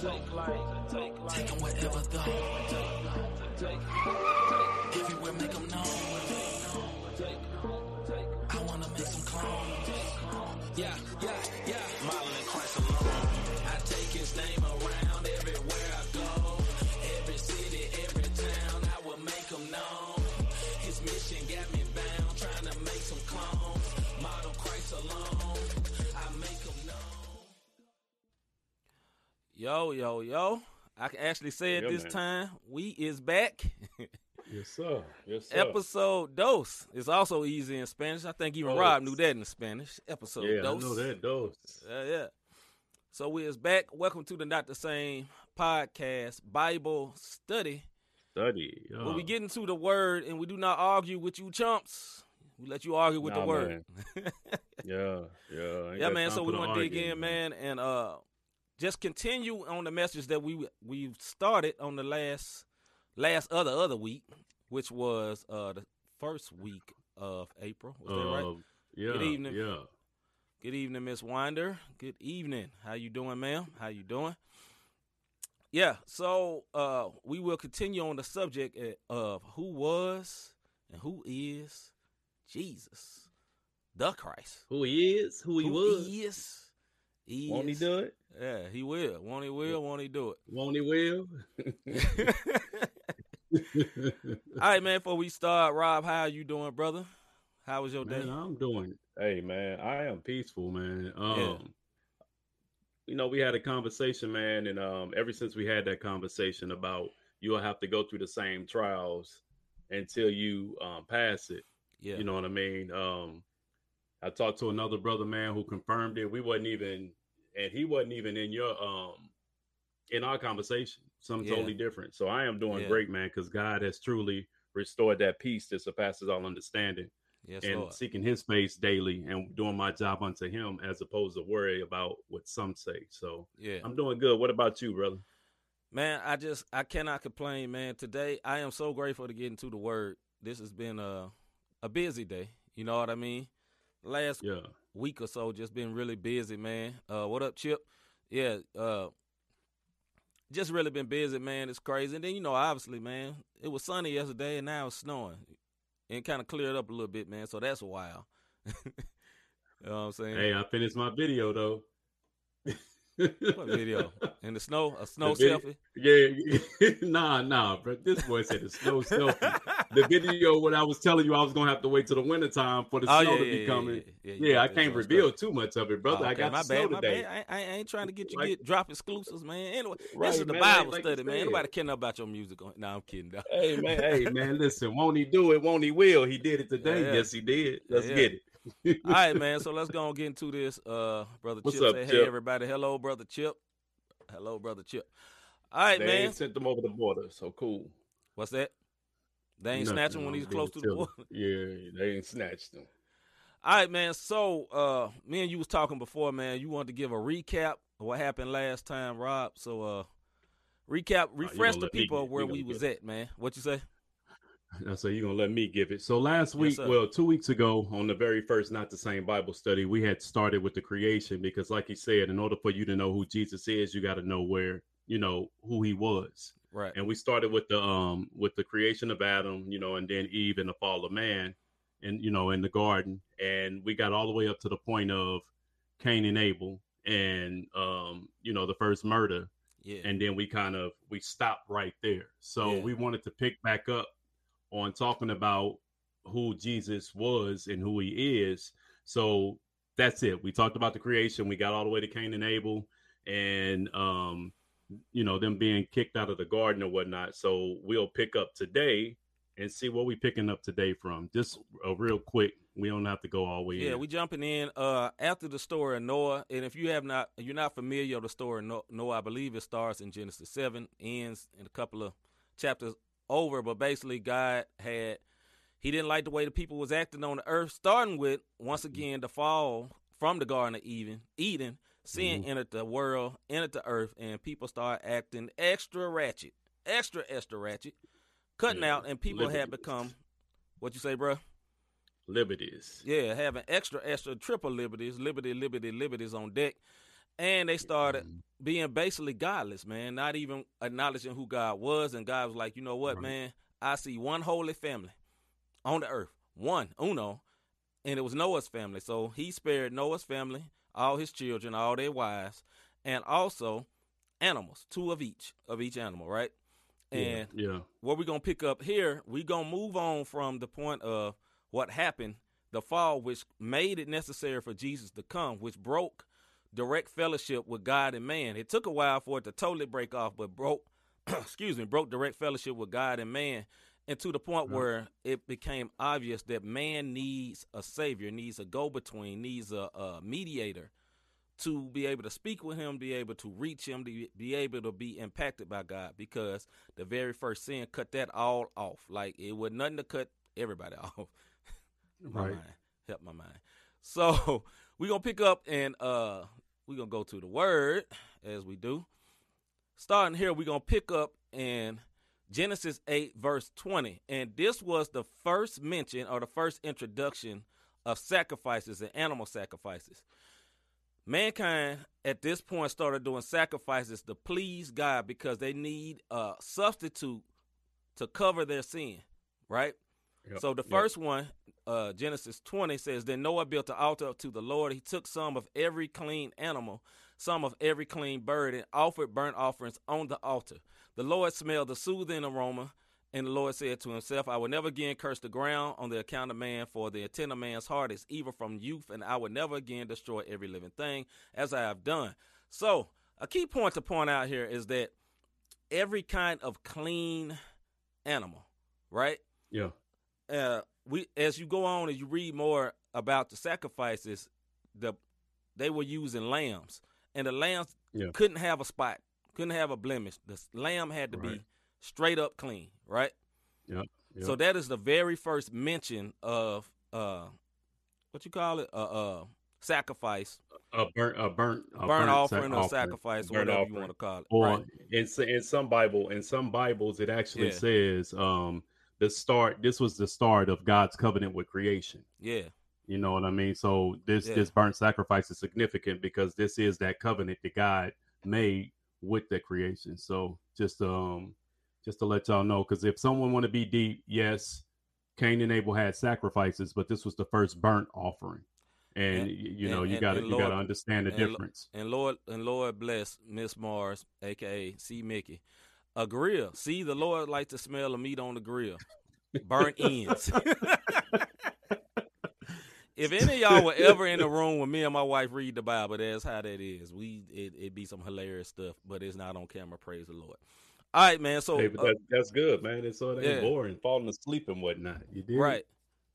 Take them wherever though. Everywhere make them known. I wanna make some clones. Yeah, yeah, yeah. Modeling Christ alone. I take his name around Yo, yo, yo. I can actually say it Yeah, this man. time. We is back. Yes, sir. Yes, sir. Episode dos. It's also easy in Spanish. I think even Dos. Rob knew that in Spanish. Episode yeah, dos. I know that dose. Yeah, yeah. So we is back. Welcome to the Not the Same podcast Bible study. Study. Yeah. When we get into the word and we do not argue with you chumps. We let you argue with the word. yeah, yeah. Yeah, man. So we want to dig in, man, and uh, just continue on the message that we we started on the last last other other week, which was uh the first week of April. Was that right? Uh, yeah. Good evening. Yeah. Good evening, Miss Winder. Good evening. How you doing, ma'am? How you doing? Yeah. So uh, we will continue on the subject uh, of who was and who is Jesus, the Christ. Who he is? Who he who was? He is. He Won't he do it? Yeah, he will. Won't he will? Won't he do it? Won't he will? All right, man. Before we start, Rob, how are you doing, brother? How was your day? I'm doing. Hey, man, I am peaceful, man. Um, Yeah. you know, we had a conversation, man, and um, ever since we had that conversation about you'll have to go through the same trials until you um, pass it. yeah. You know what I mean? Um, I talked to another brother, man, who confirmed it. We wasn't even, and he wasn't even in your um in our conversation. Something Yeah. totally different. So I am doing Yeah. great, man, because God has truly restored that peace that surpasses all understanding, yes, and Lord. seeking His face daily and doing my job unto Him, as opposed to worry about what some say. So Yeah. I'm doing good. What about you, brother? Man, I just I cannot complain, man. Today I am so grateful to get into the word. This has been a a busy day. You know what I mean? Last Yeah, week or so just been really busy, man. Uh what up, Chip? Yeah, uh just really been busy, man. It's crazy. And then you know, obviously, man, it was sunny yesterday and now it's snowing. And kind of cleared up a little bit, man. So that's wild. you know what I'm saying? hey, I finished my video though. What video? In the snow? A snow selfie? Yeah, nah, nah, bro. This boy said the snow selfie. The video when I was telling you I was gonna have to wait till the wintertime for the Oh, snow yeah, to be yeah, coming. yeah, Yeah, I can't reveal straight. too much of it, brother. Oh, I got my snow bad, my today. bad. I, I ain't trying to get you Right. get drop exclusives, man. Anyway, Right, this is the man, Bible like- like study, man. Nobody care about your music. No, I'm kidding. Though. Hey man, hey man, listen, won't he do it? Won't he will? He did it today. Yes, he did. Let's get it. All right, man. So let's go and get into this. Uh, brother What's Chip, up, say hey everybody. Hello, brother Chip. Hello, brother Chip. All right, they man. ain't sent them over the border, so cool. What's that? They ain't Nothing, snatching when he's close to the border. Yeah, they ain't snatched them. All right, man. So, uh, me and you was talking before, man. You wanted to give a recap of what happened last time, Rob. So, uh, recap, refresh gonna the let me people where we was get- at, man. What you say? I say you're gonna let me give it. So last week, sir. well, two weeks ago, on the very first not the same Bible study, we had started with the creation because, like you said, in order for you to know who Jesus is, you got to know where you know who he was. Right. And we started with the um with the creation of Adam, you know, and then Eve and the fall of man, and you know, in the garden, and we got all the way up to the point of Cain and Abel, and um, you know, the first murder, Yeah. and then we kind of we stopped right there so Yeah. we wanted to pick back up on talking about who jesus was and who he is so that's it we talked about the creation we got all the way to cain and abel and um you know them being kicked out of the garden or whatnot so we'll pick up today and see what we picking up today from just a real quick we don't have to go all the way in. Yeah, in. we jumping in uh after the story of Noah, and if you have not, you're not familiar with the story of No- Noah. I believe it starts in Genesis seven, ends in a couple of chapters over, but basically God had he didn't like the way the people was acting on the earth, starting with once mm-hmm. again the fall from the Garden of Eden. Eden, sin mm-hmm. entered the world, entered the earth, and people started acting extra ratchet, extra extra ratchet, cutting Yeah, out, and people had become what you say, bruh? liberties Yeah, having extra, extra, triple liberties, liberty, liberty, liberties on deck. And they started mm-hmm. being basically godless, man, not even acknowledging who God was. And God was like, you know what, Right. man? I see one holy family on the earth, one, uno, and it was Noah's family. So he spared Noah's family, all his children, all their wives, and also animals, two of each, of each animal, right? And yeah, what we're gonna pick up here, we're gonna move on from the point of what happened, the fall, which made it necessary for Jesus to come, which broke direct fellowship with God and man. It took a while for it to totally break off, but broke excuse me, broke direct fellowship with God and man. And to the point Yeah. where it became obvious that man needs a savior, needs a go between, needs a, a mediator to be able to speak with him, be able to reach him, to be able to be impacted by God because the very first sin cut that all off. Like it was nothing to cut everybody off. my Right. mind. Help my mind. So we're gonna pick up and uh we're gonna go to the word as we do. Starting here, we're gonna pick up in Genesis 8, verse 20. And this was the first mention or the first introduction of sacrifices and animal sacrifices. Mankind at this point started doing sacrifices to please God because they need a substitute to cover their sin, right? Yep, So the yep. first one, uh, Genesis 20 says, Then Noah built an altar to the Lord. He took some of every clean animal, some of every clean bird, and offered burnt offerings on the altar. The Lord smelled the soothing aroma, and the Lord said to himself, I will never again curse the ground on the account of man, for the intent of man's heart is evil from youth, and I will never again destroy every living thing as I have done. So, a key point to point out here is that every kind of clean animal, right? yeah, uh, we as you go on and you read more about the sacrifices, the they were using lambs, and the lambs Yeah. couldn't have a spot, couldn't have a blemish. The lamb had to be straight up clean, right? yeah, yeah. So that is the very first mention of uh, what you call it, uh, uh sacrifice, a burnt, a burnt, a burnt, sac- offering or sacrifice, burnt whatever you want to call it. Or right? in in some Bible, in some Bibles, it actually Yeah. says um the start. This was the start of God's covenant with creation. Yeah, You know what I mean? So this Yeah. this burnt sacrifice is significant because this is that covenant that God made with the creation. So just um just to let y'all know, because if someone want to be deep, yes, Cain and Abel had sacrifices, but this was the first burnt offering. And, And- you know, and- you gotta you gotta understand the difference. And Lord and Lord bless Miss Mars, aka C Mickey. A grill. See, the Lord like to smell the meat on the grill. Burnt ends. if any of y'all were ever in the room when me and my wife read the Bible, that's how that is. We it it be some hilarious stuff, but it's not on camera. Praise the Lord. All right, man. So Hey, but uh, that's good, man. It's so yeah. ain't boring, falling asleep and whatnot. You did Right.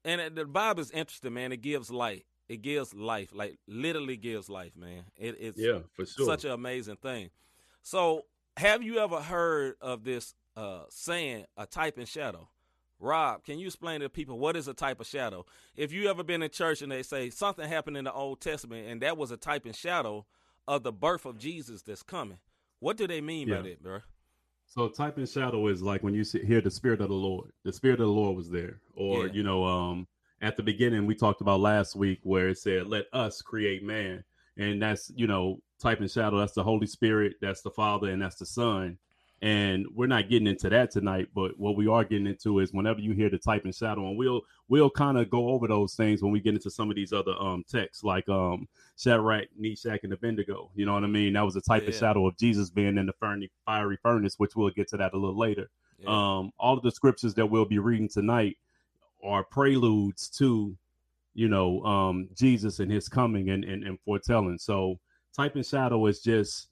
And uh, the Bible is interesting, man. It gives life. It gives life, like literally gives life, man. It, it's Yeah, for sure. such an amazing thing. So, have you ever heard of this uh, saying, a type and shadow? Rob, can you explain to people what is a type of shadow? If you ever been in church and they say something happened in the Old Testament and that was a type and shadow of the birth of Jesus that's coming, what do they mean by that, bro? So type in shadow is like when you hear the spirit of the Lord. The spirit of the Lord was there. Or Yeah. you know, um, at the beginning we talked about last week where it said, "Let us create man," and that's you know, type in shadow. That's the Holy Spirit. That's the Father, and that's the Son. And we're not getting into that tonight, but what we are getting into is whenever you hear the type and shadow, and we'll we'll kind of go over those things when we get into some of these other um texts, like um Shadrach, Meshach, and Abednego. You know what I mean? That was a type of Yeah. shadow of Jesus being in the furny, fiery furnace, which we'll get to that a little later. Yeah. Um, all of the scriptures that we'll be reading tonight are preludes to, you know, um, Jesus and his coming and, and, and foretelling. So type and shadow is just,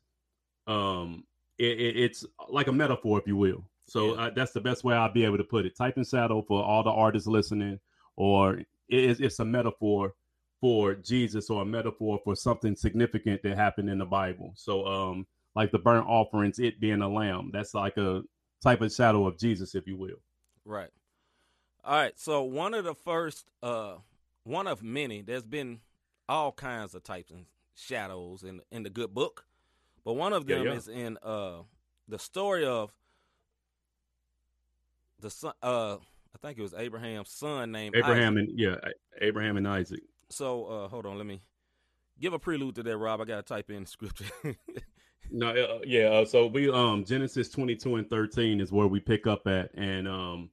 um, it, it- it's like a metaphor, if you will. So Yeah. uh, that's the best way I'll be able to put it. Type and shadow for all the artists listening, or it is it's a metaphor for Jesus or a metaphor for something significant that happened in the Bible. So, um, like the burnt offerings, it being a lamb, that's like a type of shadow of Jesus, if you will. Right. All right. So one of the first, uh, one of many. There's been all kinds of types and shadows in in the good book, but one of them yeah. is in uh the story of the son. Uh, I think it was Abraham's son named Abraham Isaac. and yeah, Abraham and Isaac. So uh, hold on, let me Give a prelude to that, Rob. I gotta type in scripture. no, uh, yeah. Uh, so we um Genesis twenty two and thirteen is where we pick up at, and um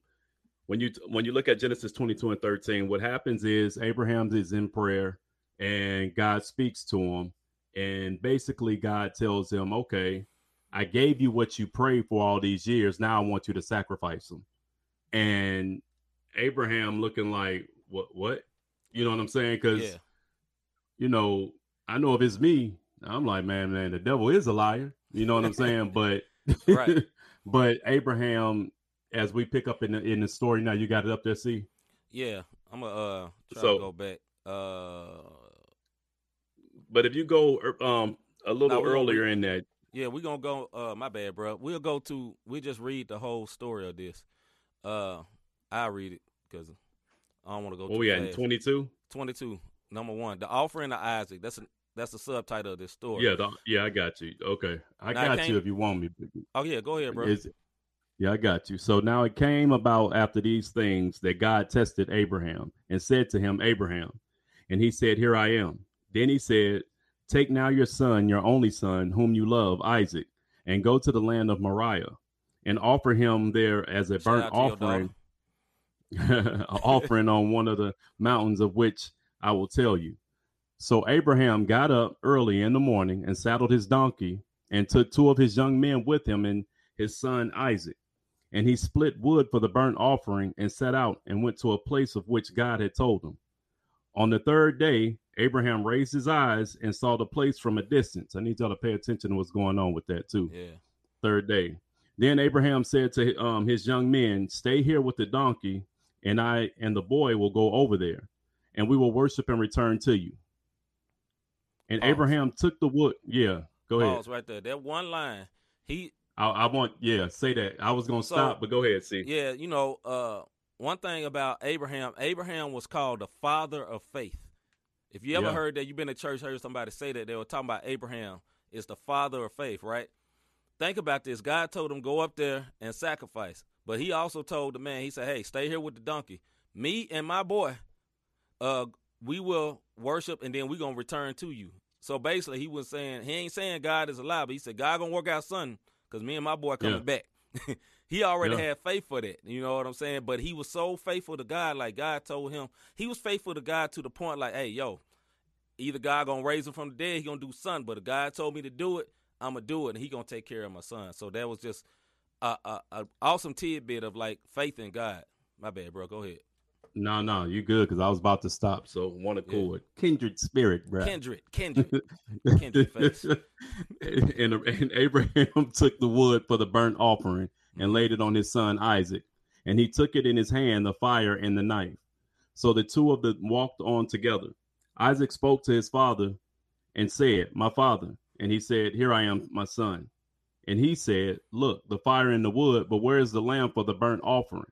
when you when you look at Genesis twenty two and thirteen, what happens is Abraham is in prayer, and God speaks to him, and basically God tells him, "Okay, I gave you what you prayed for all these years. Now I want you to sacrifice them." And Abraham looking like, "What? What?" You know what I'm saying? Because yeah. you know, I know if it's me, I'm like, man, man, the devil is a liar. You know what I'm saying? but Right. but Abraham, as we pick up in the in the story now, you got it up there. See, Yeah. I'm gonna uh to go back. Uh but if you go er, um a little No, earlier in that, yeah, we're gonna go uh my bad, bro. We'll go to we just read the whole story of this. Uh I'll read it because I don't want to go what we at in fast. 22? 22. Number one, the offering of Isaac. That's a, that's the subtitle of this story. Yeah, the, yeah, I got you. Okay, I Now, got can't- you if you want me. Oh yeah, go ahead, bro. Is- yeah, I got you. So now it came about after these things that God tested Abraham and said to him, Abraham, and he said, Here I am. Then he said, Take now your son, your only son, whom you love, Isaac, and go to the land of Moriah and offer him there as a burnt out to your offering, offering on one of the mountains of which I will tell you. So Abraham got up early in the morning and saddled his donkey and took two of his young men with him and his son Isaac. And he split wood for the burnt offering and set out and went to a place of which God had told him. On the third day, Abraham raised his eyes and saw the place from a distance. I need y'all to pay attention to what's going on with that too Yeah. third day. Then Abraham said to um, his young men, Stay here with the donkey, and I and the boy will go over there, and we will worship and return to you. And Pause. Abraham took the wood. Yeah, go ahead. Right there. That one line. He I, I want, yeah, say that. I was going to So- stop, but go ahead, see. yeah, you know, uh one thing about Abraham, Abraham was called the father of faith. If you ever Yeah. heard that, you've been to church, heard somebody say that, they were talking about Abraham is the father of faith, right? Think about this. God told him go up there and sacrifice. But he also told the man, he said, Hey, stay here with the donkey. Me and my boy, uh, we will worship and then we're gonna return to you. So basically he was saying he ain't saying God is alive, but he said God gonna work out something because me and my boy coming back. he already Yeah. had faith for that. You know what I'm saying? But he was so faithful to God, like God told him, he was faithful to God to the point like, hey, yo, either God gonna raise him from the dead, he gonna do something. But if God told me to do it, I'm gonna do it, and he gonna take care of my son. So that was just a, a, a awesome tidbit of like faith in God. My bad, bro. Go ahead. No, no, you good because I was about to stop. So one accord, kindred spirit, bro. Kindred, kindred, kindred face. and, and Abraham took the wood for the burnt offering and laid it on his son Isaac. And he took it in his hand, the fire and the knife. So the two of them walked on together. Isaac spoke to his father and said, My father. And he said, Here I am, my son. And he said, Look, the fire and the wood, but where is the lamb for the burnt offering?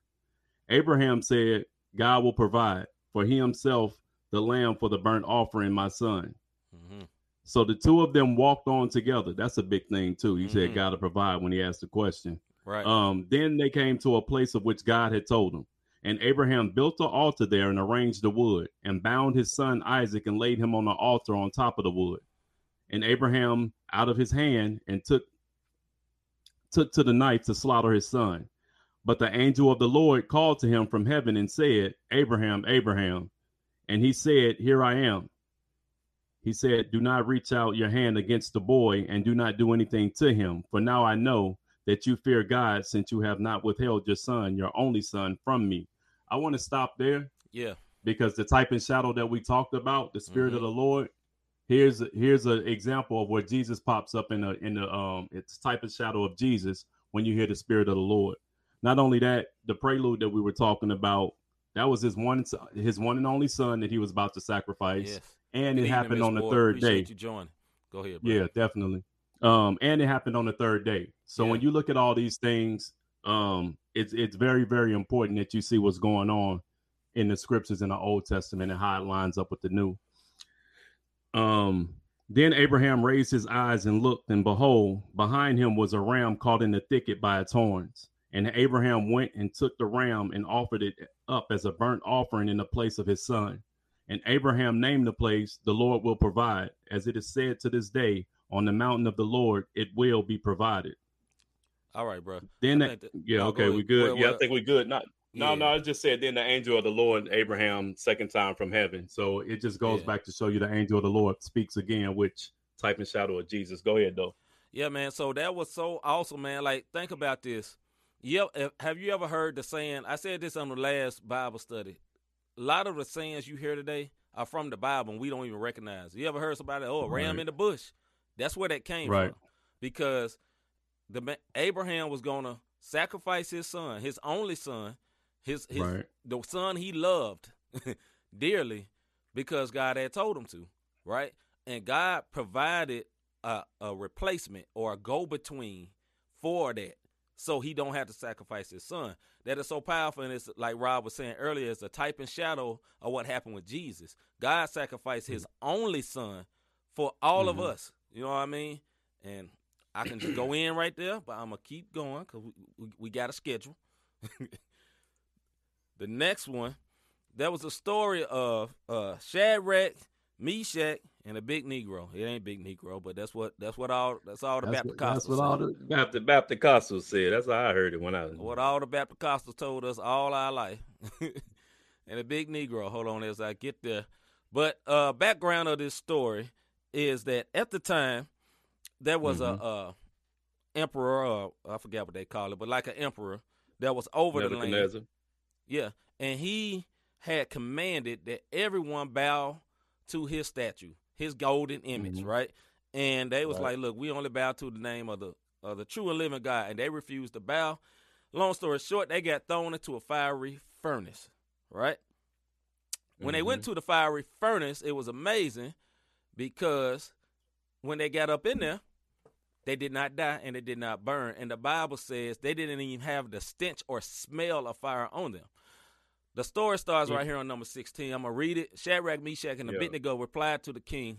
Abraham said, God will provide for he himself the lamb for the burnt offering, my son. hmm So the two of them walked on together. That's a big thing too. He Mhm. said God will provide when he asked the question. Right. Um, then they came to a place of which God had told them. And Abraham built an altar there and arranged the wood and bound his son Isaac and laid him on the altar on top of the wood. And Abraham out of his hand and took took to the knife to slaughter his son. But the angel of the Lord called to him from heaven and said, Abraham, Abraham. And he said, Here I am. He said, Do not reach out your hand against the boy and do not do anything to him. For now I know that you fear God since you have not withheld your son, your only son, from me. I want to stop there yeah. because the type and shadow that we talked about, the spirit of Mhm. the Lord, here's here's an example of where Jesus pops up in the in the um it's type and shadow of Jesus when you hear the spirit of the Lord. Not only that, the prelude that we were talking about, that was his one his one and only son that he was about to sacrifice, Yes. and Good it happened on the third Appreciate day. You joining. Go ahead. Bro. Yeah, definitely. Um, and it happened on the third day. So when you look at all these things, um, it's it's very very important that you see what's going on in the scriptures in the Old Testament and how it lines up with the New. Um, then Abraham raised his eyes and looked, and behold, behind him was a ram caught in the thicket by its horns. And Abraham went and took the ram and offered it up as a burnt offering in the place of his son. And Abraham named the place, The Lord will provide. As it is said to this day, on the mountain of the Lord, it will be provided. All right, bro. Then, that, think that- yeah, no, okay, go we good. Well, yeah, I think we good. Not, no, yeah. no, I just said then the angel of the Lord, Abraham, second time from heaven. So it just goes Yeah. back to show you the angel of the Lord speaks again, which type and shadow of Jesus. Go ahead, though. Yeah, man. So that was so awesome, man. Like, think about this. Yeah, eh, have you ever heard the saying? I said this on the last Bible study. A lot of the sayings you hear today are from the Bible, and we don't even recognize. You ever heard somebody, "Oh, ram Right. in the bush"? That's where that came Right. from, because the Abraham was gonna sacrifice his son, his only son, his his Right. the son he loved dearly, because God had told him to, right? And God provided a, a replacement or a go between for that, so he don't have to sacrifice his son. That is so powerful, and it's like Rob was saying earlier, it's a type and shadow of what happened with Jesus. God sacrificed his only son for all of Mhm. us. You know what I mean? And I can just go in right there, but I'm gonna keep going because we, we, we got a schedule. the next one, there was a story of uh, Shadrach, Meshach, and a big Negro. It ain't big Negro, but that's what that's what all that's all the That's Baptist what, that's what all the Baptist Baptist Costals said. That's how I heard it when I was. what all the Baptist Costals told us all our life. and a big Negro. Hold on as I get there. But uh background of this story is that at the time there was Mhm. a uh emperor, uh, I forget what they call it, but like an emperor that was over the land. Yeah, and he had commanded that everyone bow to his statue, his golden image, Mhm. right? And they was Right. like, "Look, we only bow to the name of the of the true and living God," and they refused to bow. Long story short, they got thrown into a fiery furnace, right? When they went to the fiery furnace, it was amazing because when they got up in there, they did not die and they did not burn. And the Bible says they didn't even have the stench or smell of fire on them. The story starts right here on number 16. I'm going to read it. Shadrach, Meshach, and Yeah. Abednego replied to the king,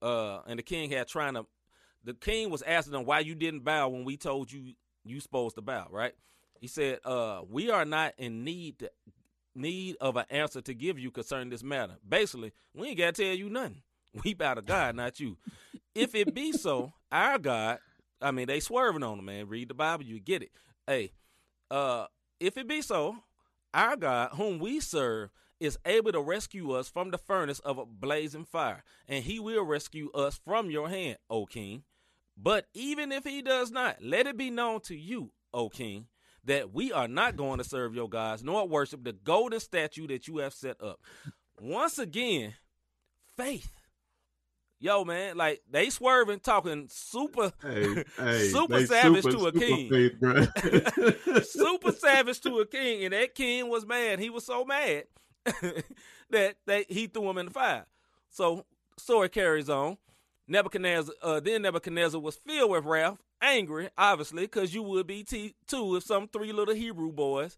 uh, and the king had trying to, the king was asking them why you didn't bow when we told you you supposed to bow, right? He said, uh, we are not in need to, need of an answer to give you concerning this matter. Basically, we ain't got to tell you nothing. We bow to God, not you. If it be so, our God, I mean, they swerving on him, man. Read the Bible, you get it. Hey, uh, if it be so, our God, whom we serve, is able to rescue us from the furnace of a blazing fire, and he will rescue us from your hand, O king. But even if he does not, let it be known to you, O king, that we are not going to serve your gods, nor worship the golden statue that you have set up. Once again, faith. Yo, man, like they swerving, talking super hey, hey, Super savage super, to a king. super savage to a king, and that king was mad. He was so mad that they he threw him in the fire. So story carries on. Nebuchadnezzar, uh, then Nebuchadnezzar was filled with wrath, angry, obviously, because you would be t- too if some three little Hebrew boys,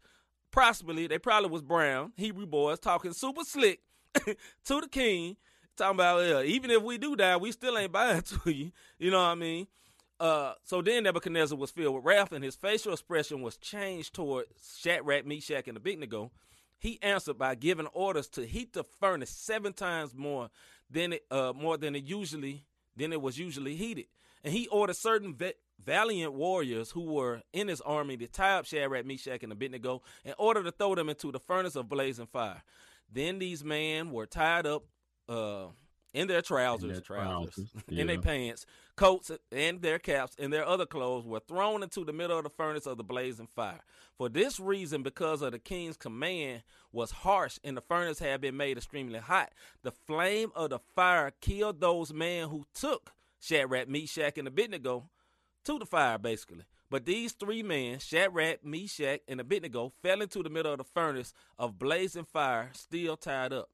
possibly they probably was brown Hebrew boys, talking super slick to the king, talking about uh, even if we do die, we still ain't buying to you. You know what I mean? Uh, so then Nebuchadnezzar was filled with wrath, and his facial expression was changed toward Shadrach, Meshach, and Abednego. He answered by giving orders to heat the furnace seven times more than it, uh, more than it usually than it was usually heated. And he ordered certain va- valiant warriors who were in his army to tie up Shadrach, Meshach, and Abednego in order to throw them into the furnace of blazing fire. Then these men were tied up uh, in their trousers, their trousers, trousers, in their pants, coats, and their caps, and their other clothes were thrown into the middle of the furnace of the blazing fire. For this reason, because of the king's command was harsh and the furnace had been made extremely hot, the flame of the fire killed those men who took Shadrach, Meshach, and Abednego to the fire, basically. But these three men, Shadrach, Meshach, and Abednego, fell into the middle of the furnace of blazing fire, still tied up.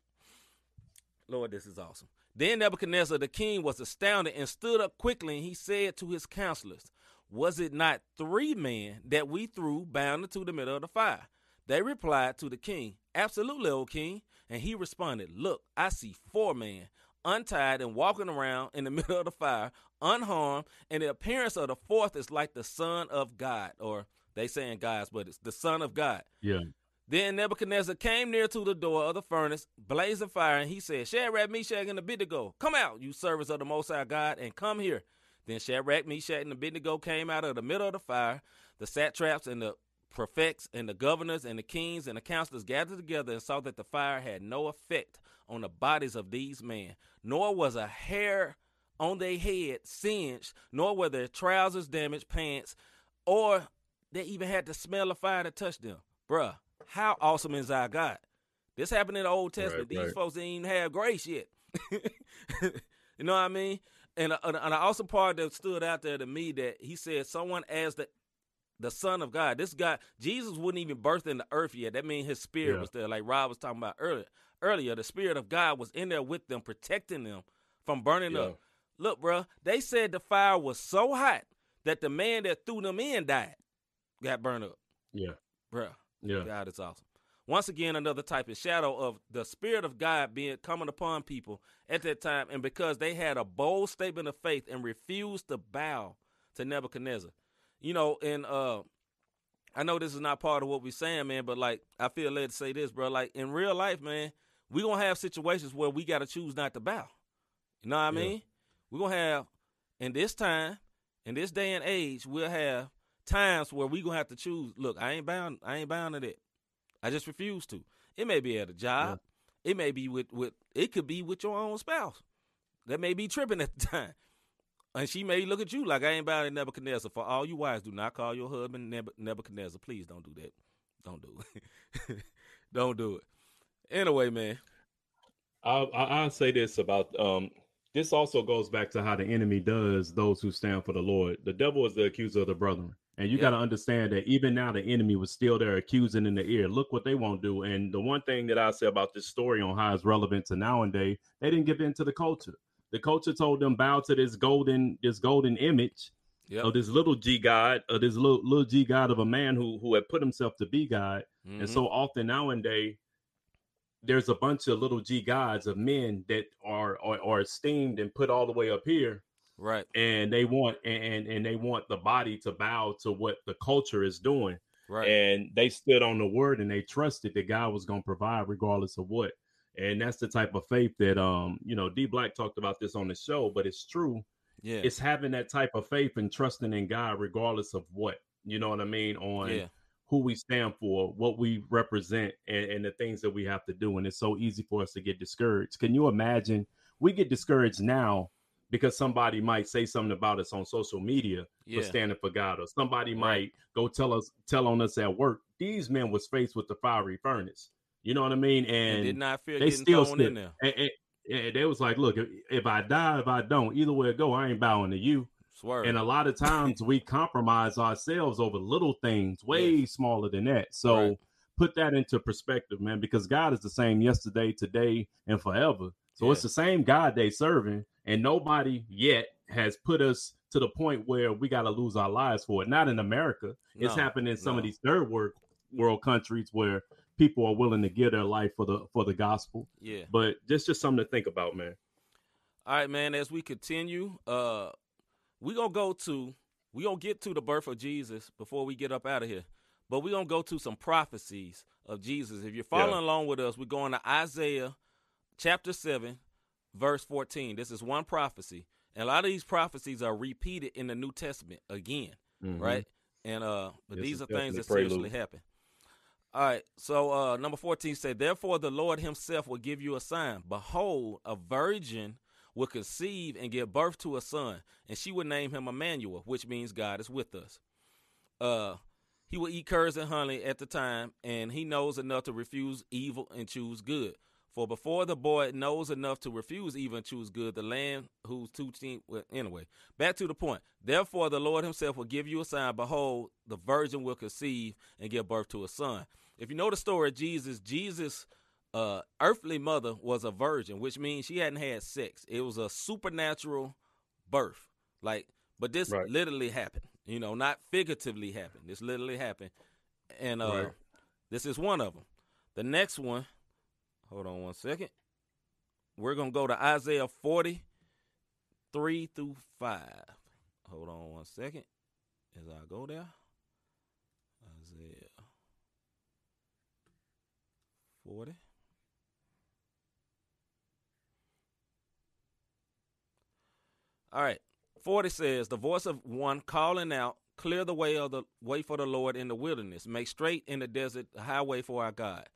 Lord, this is awesome. Then Nebuchadnezzar the king was astounded and stood up quickly, and he said to his counselors, Was it not three men that we threw bound into the middle of the fire? They replied to the king, Absolutely, O king. And he responded, Look, I see four men, untied and walking around in the middle of the fire, unharmed, and the appearance of the fourth is like the Son of God, or they saying guys, but it's the Son of God. yeah, Then Nebuchadnezzar came near to the door of the furnace, blazing fire, and he said, Shadrach, Meshach, and Abednego, come out, you servants of the Most High God, and come here. Then Shadrach, Meshach, and Abednego came out of the middle of the fire. The satraps and the prefects and the governors and the kings and the counselors gathered together and saw that the fire had no effect on the bodies of these men, nor was a hair on their head singed, nor were their trousers damaged, pants, or they even had the smell of fire to touch them. Bruh, how awesome is our God? This happened in the Old Testament. Right, These right. folks didn't even have grace yet. you know what I mean? And, an awesome part that stood out there to me that he said someone as the the Son of God. This guy, Jesus wouldn't even birth in the earth yet. That means his spirit Yeah. was there, like Rob was talking about earlier. Earlier, the spirit of God was in there with them, protecting them from burning Yeah. up. Look, bro, they said the fire was so hot that the man that threw them in died, got burned up. Yeah. Bruh, Yeah. God is awesome. Once again, another type of shadow of the spirit of God being coming upon people at that time, and because they had a bold statement of faith and refused to bow to Nebuchadnezzar. You know, and uh I know this is not part of what we're saying, man, but like I feel led to say this, bro. Like in real life, man, we gonna have situations where we gotta choose not to bow. You know what I Yeah. mean? We're gonna have in this time, in this day and age, we'll have times where we gonna have to choose. Look, I ain't bound. I ain't bound to that. I just refuse to. It may be at a job. It may be with with. It could be with your own spouse. That may be tripping at the time, and she may look at you like I ain't bound to Nebuchadnezzar. For all you wives, do not call your husband Nebuchadnezzar. Please don't do that. Don't do it. don't do it. Anyway, man. I'll I'll say this about um. This also goes back to how the enemy does those who stand for the Lord. The devil is the accuser of the brethren, and you Yeah. got to understand that even now the enemy was still there accusing in the ear. Look what they won't do. And the one thing that I say about this story on how it's relevant to nowadays, they didn't give in to the culture. The culture told them bow to this golden this golden image Yep. of this little G God, of this little little G God of a man who who had put himself to be God. Mhm. And so often nowadays, there's a bunch of little G gods of men that are, are are esteemed and put all the way up here, right. and they want and and they want the body to bow to what the culture is doing. Right. And they stood on the word and they trusted that God was going to provide regardless of what. And that's the type of faith that um you know D Black talked about this on the show, but it's true. yeah. It's having that type of faith and trusting in God regardless of what. You know what I mean? On yeah. who we stand for, what we represent, and, and the things that we have to do. And it's so easy for us to get discouraged. Can you imagine? We get discouraged now because somebody might say something about us on social media Yeah. for standing for God, or somebody Right. might go tell us, tell on us at work. These men was faced with the fiery furnace. You know what I mean? And And did not fear they still thrown stood. in there. and, and- and they was like, look, if, if I die, if I don't, either way it go, I ain't bowing to you. Swear. And a lot of times we compromise ourselves over little things way smaller than that. So Right. put that into perspective, man, because God is the same yesterday, today, and forever. So it's the same God they serving, and nobody yet has put us to the point where we got to lose our lives for it. Not in America. It's happened in some no. of these third world world countries where people are willing to give their life for the for the gospel. yeah. But just just something to think about, man. All right, man. As we continue, uh, we gonna go to we gonna get to the birth of Jesus before we get up out of here. But we gonna go to some prophecies of Jesus. If you're following Yeah. along with us, we're going to Isaiah chapter seven, verse fourteen. This is one prophecy, and a lot of these prophecies are repeated in the New Testament again, Mhm. right? And uh, but This these are things that definitely seriously happen. All right, so uh, number 14 said, Therefore the Lord himself will give you a sign. Behold, a virgin will conceive and give birth to a son, and she will name him Emmanuel, which means God is with us. Uh, he will eat curds and honey at the time, and he knows enough to refuse evil and choose good. For before the boy knows enough to refuse even choose good, the land whose two team. Well, anyway, back to the point. Therefore, the Lord Himself will give you a sign. Behold, the virgin will conceive and give birth to a son. If you know the story of Jesus, Jesus' uh, earthly mother was a virgin, which means she hadn't had sex. It was a supernatural birth, like. But this Right. literally happened. You know, not figuratively happened. This literally happened, and uh, Right. this is one of them. The next one. Hold on one second. We're gonna go to Isaiah forty three through five. Hold on one second as I go there. Isaiah 40. All right. 40 says, The voice of one calling out, clear the way of the way for the Lord in the wilderness, make straight in the desert the highway for our God.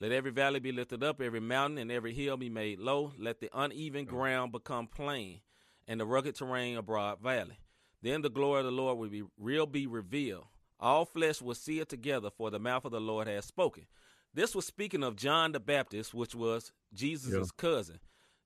Let every valley be lifted up, every mountain and every hill be made low. Let the uneven ground become plain, and the rugged terrain a broad valley. Then the glory of the Lord will be real be revealed. All flesh will see it together, for the mouth of the Lord has spoken. This was speaking of John the Baptist, which was Jesus' Yeah. cousin.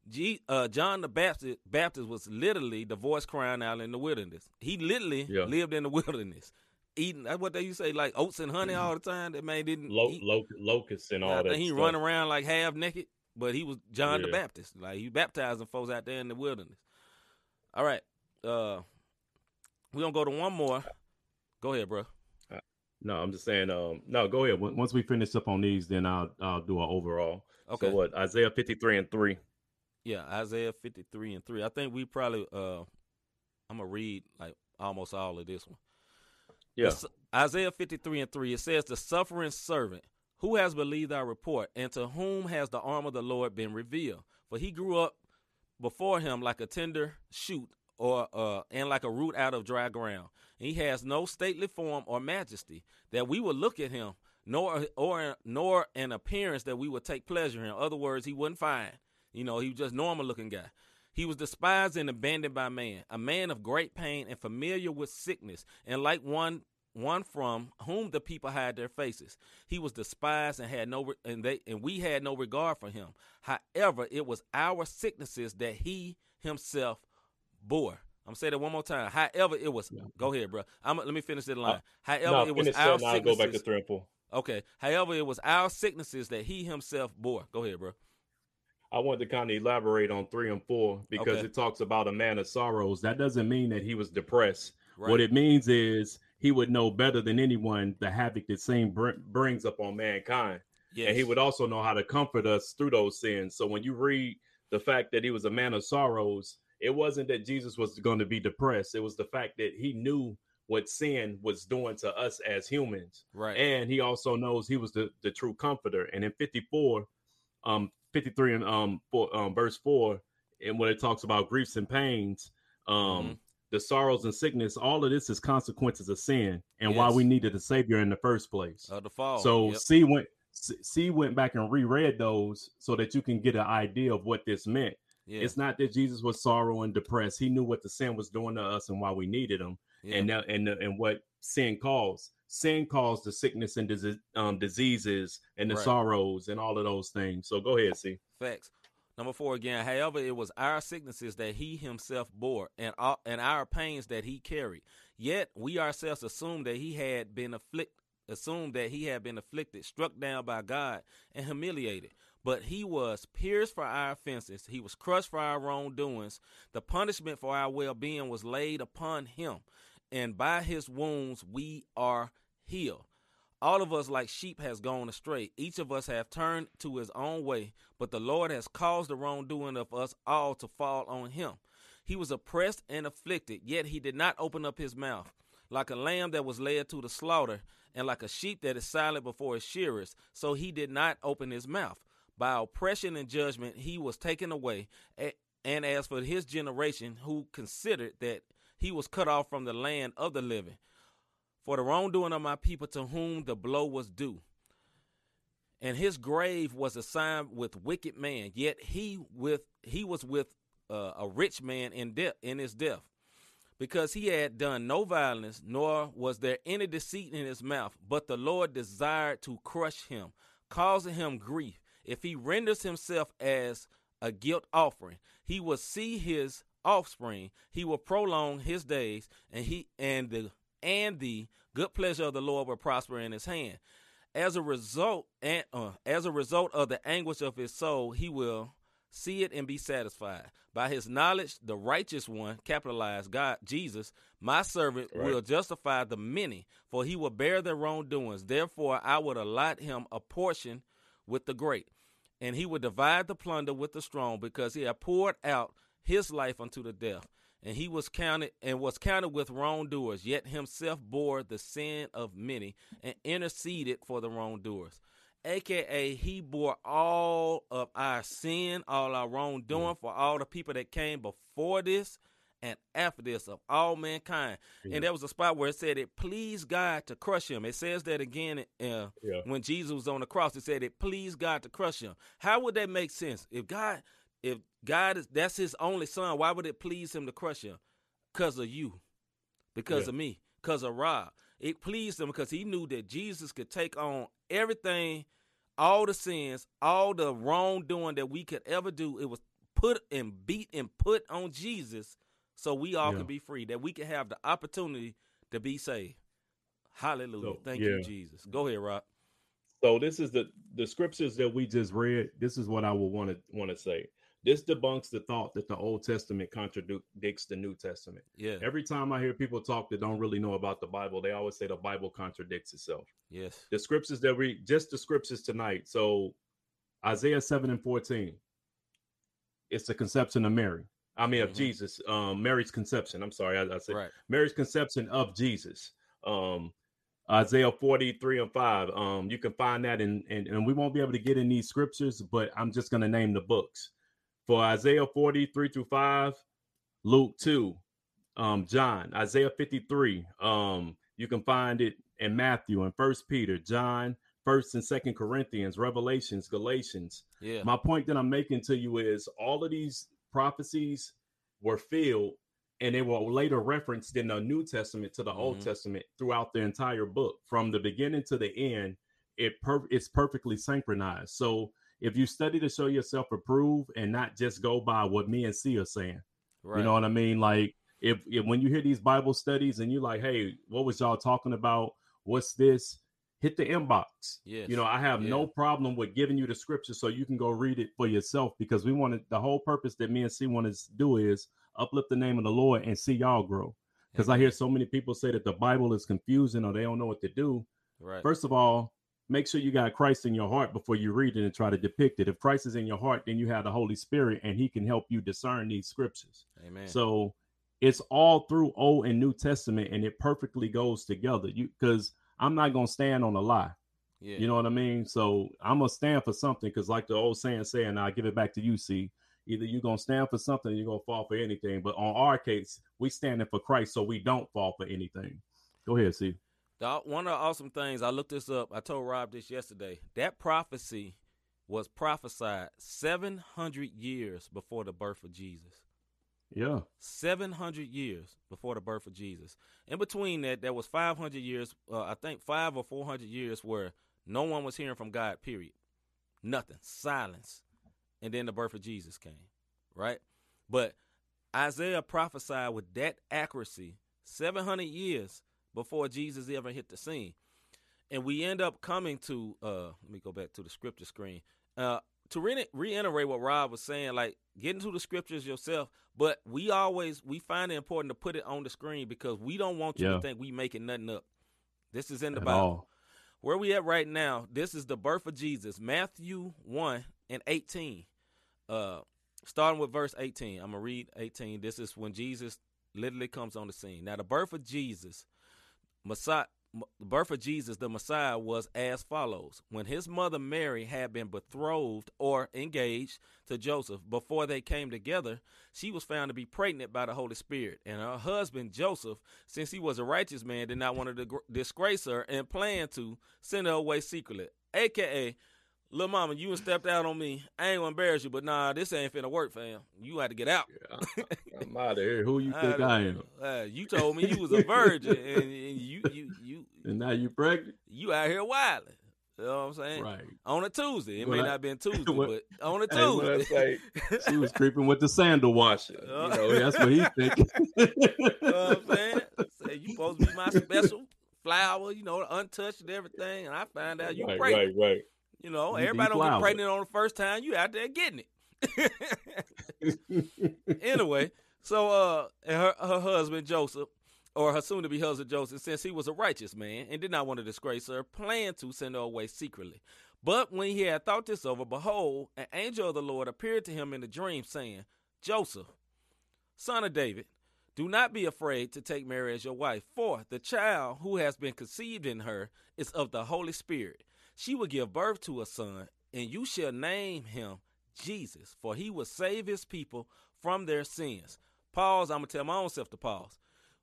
G, uh, John the Baptist, Baptist was literally the voice crying out in the wilderness. He literally Yeah. lived in the wilderness, eating. That's what they used to say, like oats and honey all the time. That man didn't. Lo- eat. lo- locusts and all I that. he stuff. run around like half naked, but he was John the Baptist. Like he baptizing folks out there in the wilderness. All right, uh, we gonna go to one more. Go ahead, bro. No, I'm just saying. Um, no, go ahead. Once we finish up on these, then I'll I'll do an overall. Okay. So what? Isaiah 53 and three. Yeah, Isaiah 53 and 3. I think we probably uh I'm going to read like almost all of this one. Yeah. Isaiah 53 and 3 it says the suffering servant who has believed our report and to whom has the arm of the Lord been revealed for he grew up before him like a tender shoot or uh and like a root out of dry ground he has no stately form or majesty that we would look at him nor or nor an appearance that we would take pleasure in. In other words, he wasn't fine. You know, he was just normal looking guy. He was despised and abandoned by man, a man of great pain and familiar with sickness, and like one one from whom the people hide their faces. He was despised and had no and they and we had no regard for him. However, it was our sicknesses that he himself bore. I'm gonna say that one more time. However, it was. Go ahead, bro. I'm, let me finish that uh, line. However, no, it was our I'll go back to three. Okay. However, it was our sicknesses that he himself bore. Go ahead, bro. I wanted to kind of elaborate on three and four because Okay. it talks about a man of sorrows. That doesn't mean that he was depressed. Right. What it means is he would know better than anyone the havoc that sin br- brings upon mankind. yes. And he would also know how to comfort us through those sins. So when you read the fact that he was a man of sorrows, it wasn't that Jesus was going to be depressed. It was the fact that he knew what sin was doing to us as humans. right. And he also knows he was the, the true comforter. And in 54, um, 53 and um, four, um, verse 4, and when it talks about griefs and pains, um, Mhm. the sorrows and sickness, all of this is consequences of sin and why we needed a savior in the first place. of the fall. So Yep. C went C C went back and reread those so that you can get an idea of what this meant. yeah. It's not that Jesus was sorrow and depressed. He knew what the sin was doing to us and why we needed him, yeah. and that- and and what sin caused. Sin caused the sickness and dis- um, diseases and the Right. sorrows and all of those things. So go ahead, see. Facts. Number four again. However, it was our sicknesses that he himself bore, and our, and our pains that he carried. Yet we ourselves assumed that he had been afflicted, assumed that he had been afflicted, struck down by God, and humiliated. But he was pierced for our offenses; he was crushed for our wrongdoings. The punishment for our well-being was laid upon him, and by his wounds we are healed. All of us, like sheep, has gone astray. Each of us have turned to his own way, but the Lord has caused the wrongdoing of us all to fall on him. He was oppressed and afflicted, yet he did not open up his mouth. Like a lamb that was led to the slaughter, and like a sheep that is silent before his shearers, so he did not open his mouth. By oppression and judgment he was taken away. And as for his generation, who considered that he was cut off from the land of the living, for the wrongdoing of my people to whom the blow was due. And his grave was assigned with wicked man, yet he with he was with uh, a rich man in death in his death, because he had done no violence, nor was there any deceit in his mouth. But the Lord desired to crush him, causing him grief. If he renders himself as a guilt offering, he will see his offspring. He will prolong his days, and he and the and the good pleasure of the Lord will prosper in his hand. As a result, and uh, as a result of the anguish of his soul, he will see it and be satisfied. By his knowledge, the righteous one, capitalized God, Jesus, my servant, Right. will justify the many, for he will bear their wrongdoings. Therefore, I would allot him a portion with the great, and he would divide the plunder with the strong, because he had poured out his life unto the death. And he was counted and was counted with wrongdoers, yet himself bore the sin of many and interceded for the wrongdoers. aka he bore all of our sin, all our wrongdoing for all the people that came before this and after this of all mankind. Yeah. And there was a spot where it said it pleased God to crush him. It says that again uh, Yeah. when Jesus was on the cross. It said it pleased God to crush him. How would that make sense? If God, if God is that's His only Son, why would it please Him to crush him? Because of you, because Yeah. of me, because of Rob. It pleased him because he knew that Jesus could take on everything, all the sins, all the wrongdoing that we could ever do. It was put and beat and put on Jesus so we all Yeah. could be free, that we could have the opportunity to be saved. Hallelujah. So, Thank yeah. you, Jesus. Go ahead, Rob. So this is the the scriptures that we just read. This is what I would want to want to say. This debunks the thought that the Old Testament contradicts the New Testament. Yeah. Every time I hear people talk that don't really know about the Bible, they always say the Bible contradicts itself. Yes. The scriptures that we just the scriptures tonight. So Isaiah 7 and 14. It's the conception of Mary. I mean of Mhm. Jesus. Um, Mary's conception. I'm sorry, I, I said Right. Mary's conception of Jesus. Um, Isaiah 43 and 5. Um, you can find that in, and, and we won't be able to get in these scriptures, but I'm just going to name the books. For Isaiah 43 through 5, Luke 2, um, John, Isaiah 53. Um, you can find it in Matthew and First Peter, John, First and Second Corinthians, Revelations, Galatians, Yeah. my point that I'm making to you is all of these prophecies were filled and they were later referenced in the New Testament to the Old Mhm. Testament throughout the entire book from the beginning to the end. It per- it's perfectly synchronized. So if you study to show yourself approved and not just go by what me and C are saying, right. you know what I mean? Like if, if when you hear these Bible studies and you're like, hey, what was y'all talking about? What's this? Hit the inbox. Yes. You know, I have Yeah. no problem with giving you the scripture so you can go read it for yourself because we wanted the whole purpose that me and C want to do is uplift the name of the Lord and see y'all grow. Because I hear so many people say that the Bible is confusing or they don't know what to do. right. First of all, make sure you got Christ in your heart before you read it and try to depict it. If Christ is in your heart, then you have the Holy Spirit and he can help you discern these scriptures. Amen. So it's all through Old and New Testament, and it perfectly goes together. You because I'm not gonna stand on a lie. yeah. You know what I mean? So I'm gonna stand for something because, like the old saying, saying, I'll give it back to you. See, either you're gonna stand for something, or you're gonna fall for anything. But on our case, we standing for Christ, so we don't fall for anything. Go ahead, see. The, one of the awesome things I looked this up. I told Rob this yesterday. That prophecy was prophesied 700 years before the birth of Jesus. Yeah, 700 years before the birth of Jesus. In between that, there was 500 years. Uh, I think five or 400 years where no one was hearing from God. Period. Nothing. Silence. And then the birth of Jesus came. Right. But Isaiah prophesied with that accuracy 700 years before Jesus ever hit the scene. And we end up coming to, uh, let me go back to the scripture screen. Uh, to re- reiterate what Rob was saying, like get into the scriptures yourself, but we always we find it important to put it on the screen because we don't want you Yeah. to think we making nothing up. This is in the at Bible. all. Where we at right now, this is the birth of Jesus, Matthew 1 and 18. Uh starting with verse 18. I'm going to read 18. This is when Jesus literally comes on the scene. Now the birth of Jesus, Messiah the birth of Jesus, the Messiah, was as follows. When his mother Mary had been betrothed or engaged to Joseph before they came together, she was found to be pregnant by the Holy Spirit. And her husband, Joseph, since he was a righteous man, did not want to disgrace her and planned to send her away secretly. AKA, little mama, you done stepped out on me. I ain't gonna embarrass you, but nah, this ain't finna work, fam. You had to get out. I'm out of here. Who you think Uh, I am? uh, you told me you was a virgin, and, and you you you And now you pregnant, you out here wilding. You know what I'm saying? right? On a Tuesday, it What may I- not been Tuesday, what- but on a Hey, what I Tuesday. She was creeping with the sandal washer. You know, that's what he thinking. you know what I'm saying? Say you supposed to be my special flower, you know, untouched and everything, and I find out you right, pregnant. right, right. You know, You everybody don't get pregnant on the first time. You out there getting it. anyway, so uh, her her husband Joseph, or her soon to be husband Joseph, since he was a righteous man and did not want to disgrace her, planned to send her away secretly. But when he had thought this over, behold, an angel of the Lord appeared to him in a dream, saying, Joseph, son of David, do not be afraid to take Mary as your wife, for the child who has been conceived in her is of the Holy Spirit. She will give birth to a son, and you shall name him Jesus, for he will save his people from their sins. Pause. I'm gonna tell my own self to pause.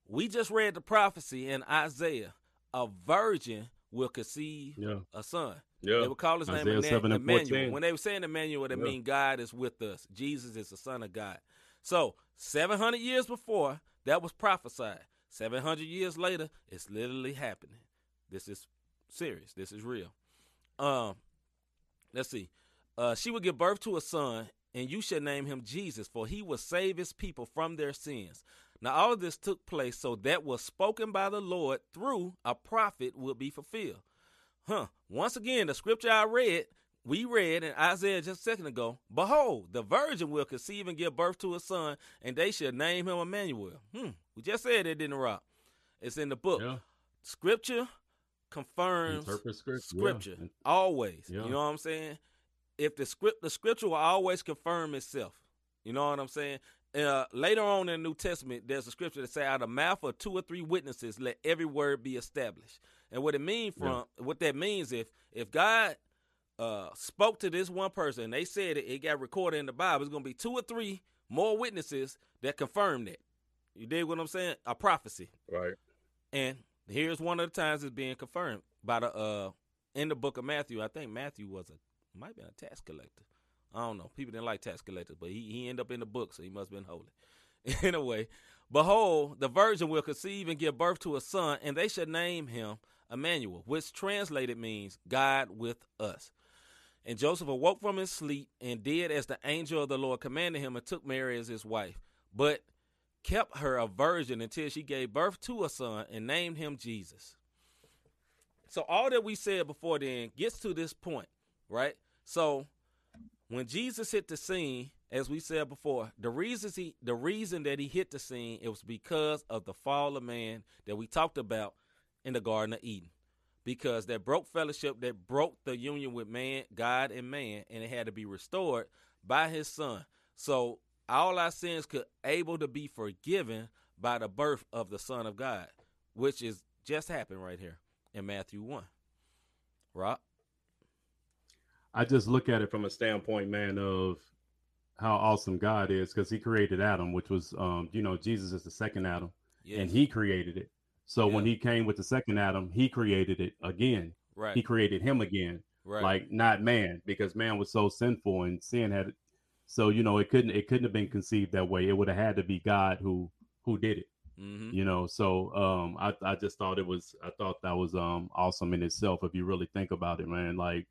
We just read the prophecy in Isaiah. A virgin will conceive Yeah. a son. Yeah. They would call his name Isaiah Emmanuel. 7 and Emmanuel. 14. When they were saying Emmanuel, they Yeah. mean God is with us. Jesus is the Son of God. So 700 years before, that was prophesied. 700 years later, it's literally happening. This is serious. This is real. Um, let's see. Uh, she will give birth to a son, and you shall name him Jesus, for he will save his people from their sins. Now, all of this took place so that was spoken by the Lord through a prophet would be fulfilled. Huh. Once again, the scripture I read, we read in Isaiah just a second ago Behold, the virgin will conceive and give birth to a son, and they shall name him Emmanuel. Hmm. We just said it, didn't rock. It's in the book. Yeah. Scripture confirms script. yeah. scripture always. Yeah. You know what I'm saying? If the script, the scripture will always confirm itself. You know what I'm saying? Uh, later on in the New Testament, there's a scripture that say, "Out of the mouth of two or three witnesses, let every word be established." And what it means from what that means, if if God uh, spoke to this one person, and they said it, it got recorded in the Bible. It's gonna be two or three more witnesses that confirm that. You dig what I'm saying? A prophecy. Right. And here's one of the times it's being confirmed by the uh in the book of Matthew. I think Matthew was a might be a tax collector. I don't know. People didn't like tax collectors, but he, he ended up in the book, so he must have been holy. anyway, behold, the virgin will conceive and give birth to a son, and they shall name him Emmanuel, which translated means God with us. And Joseph awoke from his sleep and did as the angel of the Lord commanded him and took Mary as his wife, but kept her a virgin until she gave birth to a son and named him Jesus. So all that we said before then gets to this point, right? So when Jesus hit the scene, as we said before, the reasons he the reason that he hit the scene it was because of the fall of man that we talked about in the Garden of Eden. Because that broke fellowship, that broke the union with man, God and man, and it had to be restored by his son. So all our sins could able to be forgiven by the birth of the Son of God, which is just happened right here in Matthew one. Rob? I just look at it from a standpoint, man, of how awesome God is because He created Adam, which was, um, you know, Jesus is the second Adam, and He created it. So when He came with the second Adam, He created it again. right, He created him again, right, like not man, because man was so sinful and sin had. So you know, it couldn't it couldn't have been conceived that way. It would have had to be God who who did it. hmm you know so um i i just thought it was i thought that was um awesome in itself if you really think about it man like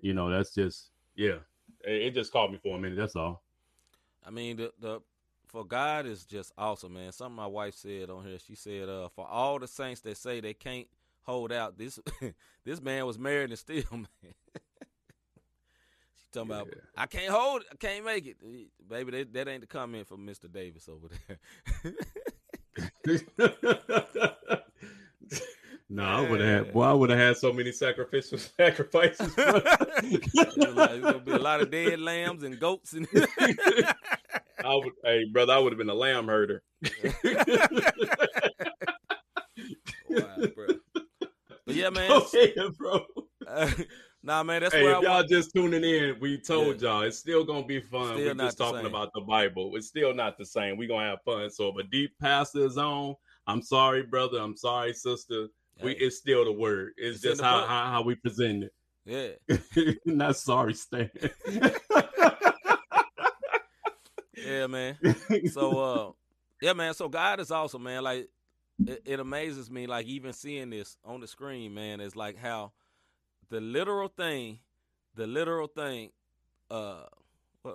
you know that's just yeah it, it just caught me for a minute that's all I mean, the the for God is just awesome, man. Something my wife said on here. She said, "Uh, for all the saints that say they can't hold out, this this man was married and still man." Talking about, Yeah. "I can't hold, it. I can't make it, baby." That, that ain't the comment from Mister Davis over there. no i would have had boy i would have had so many sacrificial sacrifices It's gonna be a lot of dead lambs and goats and. i would hey brother i would have been a lamb herder wow, bro. But yeah, man. Ahead, bro nah, man. That's hey, where if y'all just tuning in, we told y'all it's still gonna be fun. Still We're just talking same. about the Bible. It's still not the same. We're gonna have fun. So if a deep pastor is on, I'm sorry, brother. I'm sorry, sister. We it's still the word. It's, It's just how, how how we present it. yeah. not sorry, Stan. Yeah, man. So uh yeah, man. So God is awesome, man. Like it, it amazes me, like even seeing this on the screen, man, is like how the literal thing, the literal thing, uh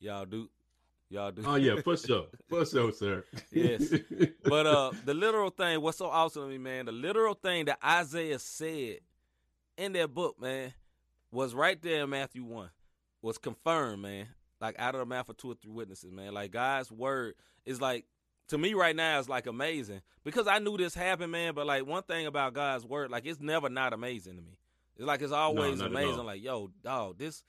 y'all do y'all do oh yeah, for sure, for sure, sir. Yes. But uh the literal thing, what's so awesome to me, man, the literal thing that Isaiah said in that book, man, was right there in Matthew one. Was confirmed, man. Like out of the mouth of two or three witnesses, man. Like God's word is like to me right now is like amazing. Because I knew this happened, man, but like one thing about God's word, like it's never not amazing to me. It's like it's always not at amazing. Like, yo, dog, this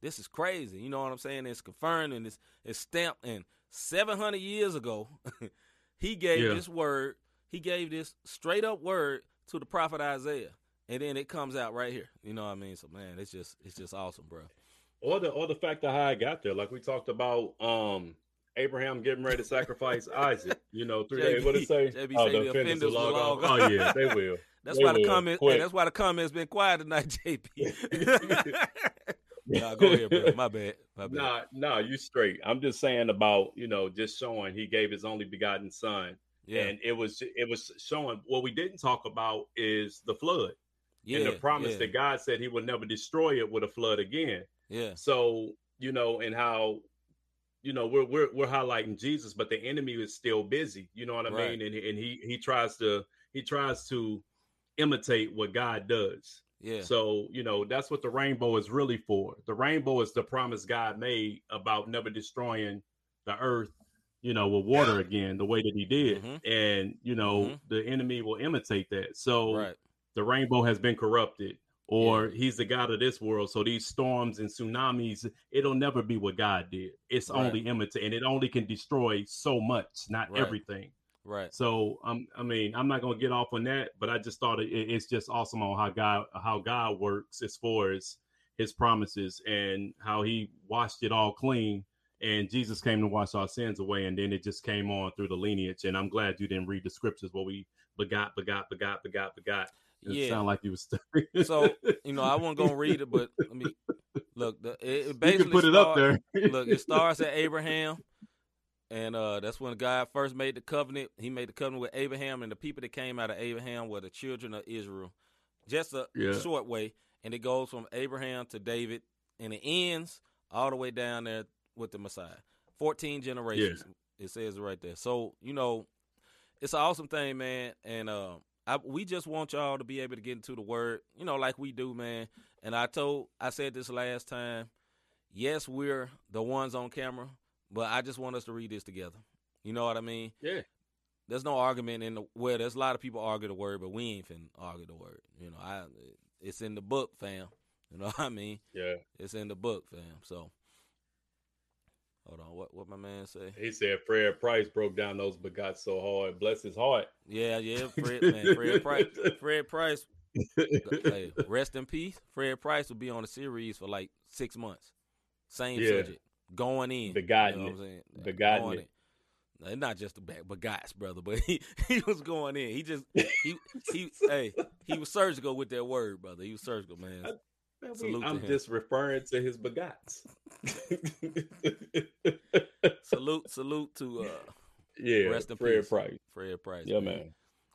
this is crazy. You know what I'm saying? It's confirmed and it's it's stamped and seven hundred years ago he gave Yeah. this word, he gave this straight up word to the prophet Isaiah. and then it comes out right here. You know what I mean? So man, it's just it's just awesome, bro. Or the or the fact of how I got there, like we talked about, um, Abraham getting ready to sacrifice Isaac. You know, three days. What it say? JB oh, say the the offenders offenders will log log off. Oh yeah, they will. That's They why the comment. Hey, that's why the comments been quiet tonight, JP. nah, go ahead, bro. My bad. My bad. Nah, nah, you straight. I'm just saying about you know just showing he gave his only begotten son, yeah, and it was it was showing. What we didn't talk about is the flood yeah, and the promise yeah, that God said He would never destroy it with a flood again. yeah, So you know, and how you know we're we're we're highlighting Jesus, but the enemy is still busy. You know what I Right. mean? And and he he tries to he tries to imitate what God does. yeah, So, you know, that's what the rainbow is really for. The rainbow is the promise God made about never destroying the earth, you know, with water again, the way that he did. Mhm. And, you know, Mhm. the enemy will imitate that. So right, the rainbow has been corrupted, or he's the God of this world. So these storms and tsunamis, it'll never be what God did. It's Right. only imitate, and it only can destroy so much, not Right. everything. Right. So um, I mean, I'm not gonna get off on that, but I just thought it, it's just awesome on how God how God works as far as His promises and how He washed it all clean. And Jesus came to wash our sins away, and then it just came on through the lineage. And I'm glad you didn't read the scriptures where we begot, begot, begot, begot, begot. It Yeah. sounded like you was. So you know, I wasn't gonna read it, but let me look. The, it, it you basically can put it up there. look, it starts at Abraham, and uh, that's when God first made the covenant. He made the covenant with Abraham, and the people that came out of Abraham were the children of Israel. Just a Yeah. short way, and it goes from Abraham to David, and it ends all the way down there with the Messiah. Fourteen generations. It says right there. So you know, it's an awesome thing, man, and uh, I, we just want y'all to be able to get into the word, you know, like we do, man. And I told, I said this last time. Yes, we're the ones on camera, but I just want us to read this together. You know what I mean? yeah, There's no argument in the well. There's a lot of people argue the word, but we ain't finna argue the word. You know, I it's in the book, fam. You know what I mean? yeah. It's in the book, fam. So hold on, what what my man say? He said Fred Price broke down those begot so hard. Bless his heart. Yeah, yeah, Fred, man, Fred Price, Fred Price. hey, rest in peace. Fred Price will be on the series for like six months. Same Yeah. subject, going in, Begotten You know what I'm saying? Begotten Going it. in. Not just the back, begots, brother, but he, he was going in. He just he he hey he was surgical with that word, brother. He was surgical, man. Man, we- Salute to I'm just referring to his begots. Salute, salute to uh yeah, Rest in Fred peace. Price. Fred Price. Yeah, man.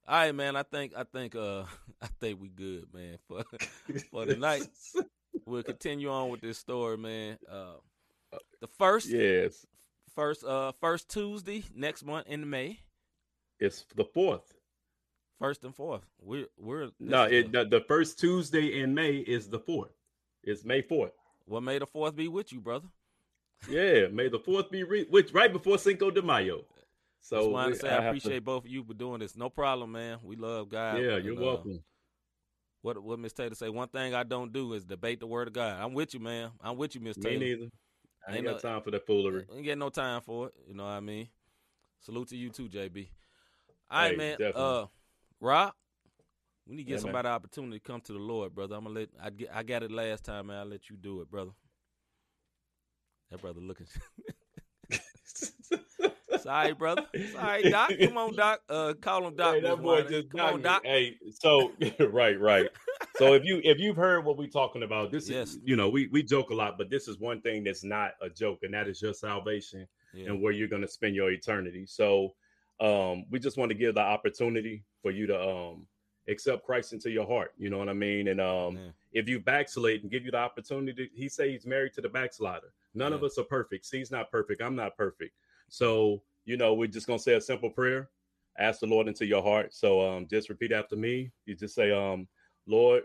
All right, man. I think I think uh I think we good, man. For for tonight, we'll continue on with this story, man. Uh, the first yes, first uh first Tuesday next month in May, it's the fourth. first and fourth. We're we're No, it, the- the, first Tuesday in May is the fourth. It's May fourth. what May the fourth be with you, brother? Yeah, May the fourth be re- which right before Cinco de Mayo. So That's why I say I I, have to- appreciate both of you for doing this. No problem, man. We love God. yeah, and, you're uh, welcome. What what Miss Taylor say? One thing I don't do is debate the word of God. I'm with you, man. I'm with you, Miss Taylor. Me neither. I ain't Ain't got no- time for that foolery. Ain't get no time for it. You know what I mean? Salute to you too, JB. All right, Hey, man. definitely. Uh, Rob, we need to Yeah, get man. somebody opportunity to come to the Lord, brother. I'm gonna let I get I got it last time, man. I'll let you do it, brother. That brother looking. Sorry, brother. Sorry, Doc. Come on, Doc. Uh, call him Doc. Hey, that boy just Come on, Doc. Hey, so right, right. So if you if you've heard what we're talking about, this Yes. is you know we we joke a lot, but this is one thing that's not a joke, and that is your salvation Yeah. and where you're going to spend your eternity. So um, we just want to give the opportunity for you to um, accept Christ into your heart. You know what I mean? And um, Yeah. if you backslid and give you the opportunity, to, he say he's married to the backslider. None of us are perfect. See, he's not perfect. I'm not perfect. So, you know, we're just gonna say a simple prayer. Ask the Lord into your heart. So um, just repeat after me. You just say, um, Lord,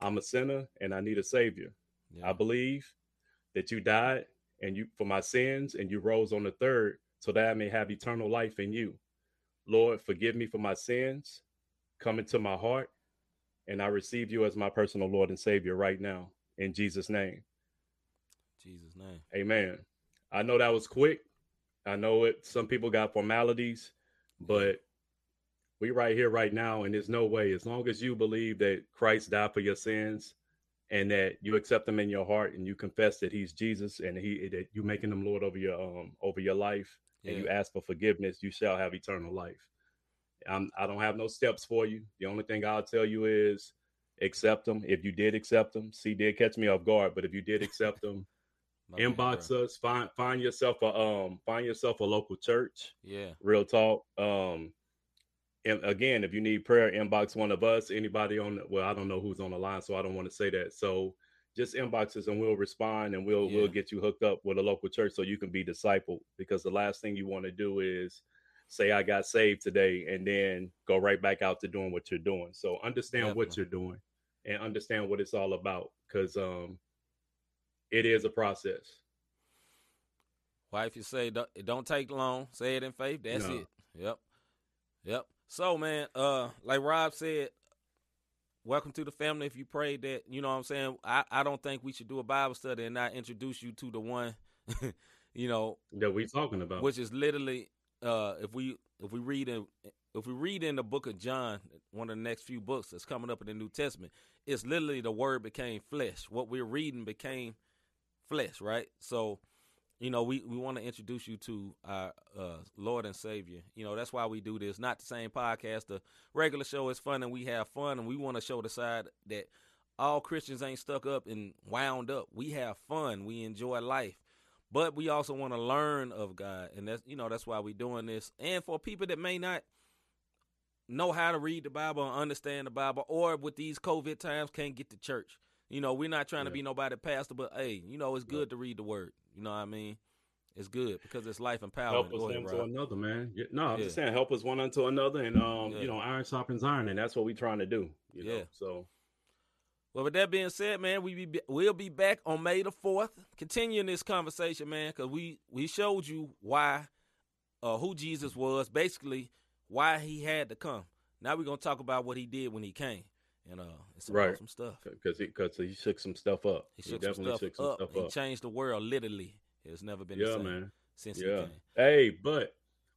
I'm a sinner and I need a savior. Yeah. I believe that you died and you for my sins and you rose on the third so that I may have eternal life in you. Lord, forgive me for my sins. Come into my heart and I receive you as my personal Lord and Savior right now in Jesus' name. Jesus' name. Amen. I know that was quick. I know it some people got formalities, but we right here right now, and there's no way. As long as you believe that Christ died for your sins, and that you accept Him in your heart, and you confess that He's Jesus, and He that you making Him Lord over your um over your life, Yeah. and you ask for forgiveness, you shall have eternal life. I'm, I don't have no steps for you. The only thing I'll tell you is accept them. If you did accept them, see, did catch me off guard, but if you did accept them, man, inbox us. Find find yourself a um find yourself a local church. Yeah. Real talk. Um, and again, if you need prayer, inbox one of us. Anybody on? Well, I don't know who's on the line, so I don't want to say that. So just inbox us and we'll respond and we'll Yeah. we'll get you hooked up with a local church so you can be discipled. Because the last thing you want to do is say I got saved today and then go right back out to doing what you're doing. So understand what you're doing and understand what it's all about because um it is a process. Wife, you say don't, it don't take long. Say it in faith. That's No. it. Yep. Yep. So man, uh, like Rob said, welcome to the family. If you prayed that, you know what I'm saying. I, I don't think we should do a Bible study and not introduce you to the one, you know, that we're talking about. which is literally uh if we if we read in if we read in the book of John, one of the next few books that's coming up in the New Testament, it's literally the word became flesh. What we're reading became flesh, right? So, you know, we, we want to introduce you to our uh, Lord and Savior. You know, that's why we do this. Not the same podcast. The regular show is fun and we have fun and we want to show the side that all Christians ain't stuck up and wound up. We have fun. We enjoy life. But we also want to learn of God. And that's you know, that's why we're doing this. And for people that may not know how to read the Bible and understand the Bible, or with these COVID times can't get to church. You know, we're not trying to be nobody pastor, but hey, you know, it's Yeah. good to read the word. You know what I mean? It's good because it's life and power. help us one to another, man. Yeah, no, I'm Yeah. just saying help us one unto another, and um, Yeah. you know, iron sharpens iron, and that's what we're trying to do. You know, Yeah. so Well, with that being said, man, we be we'll be back on May the fourth, continuing this conversation, man, because we we showed you why, uh, who Jesus was, basically why he had to come. Now we're gonna talk about what he did when he came, and uh, it's some Right. awesome stuff. because he because he shook some stuff up. He shook some definitely stuff shook some up. stuff he changed the world literally. It's never been the same man. since Yeah. he came. Hey, but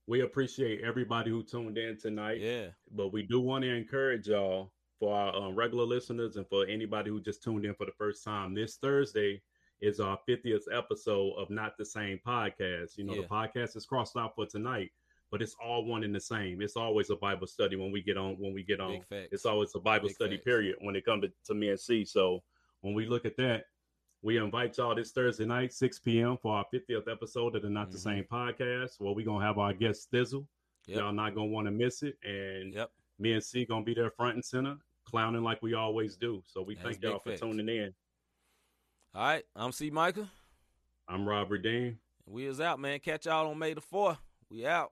we appreciate everybody who tuned in tonight. Yeah, But we do want to encourage y'all for our um, regular listeners and for anybody who just tuned in for the first time. This Thursday is our 50th episode of Not the Same podcast. You know, Yeah. the podcast is crossed out for tonight, but it's all one and the same. It's always a Bible study when we get on. When we get on, it's always a Bible Big study facts. period when it comes to, to me and C. So when we look at that, we invite y'all this Thursday night, 6 p.m. for our 50th episode of the Not the Mhm. Same podcast, where we're gonna have our guest Thizzle. Yep. Y'all not gonna want to miss it. And Yep. me and C gonna be there front and center, clowning like we always do. So we That's thank y'all for facts. tuning in. All right, I'm C. Michael. I'm Robert Dean. We is out, man. Catch y'all on May the fourth. We out.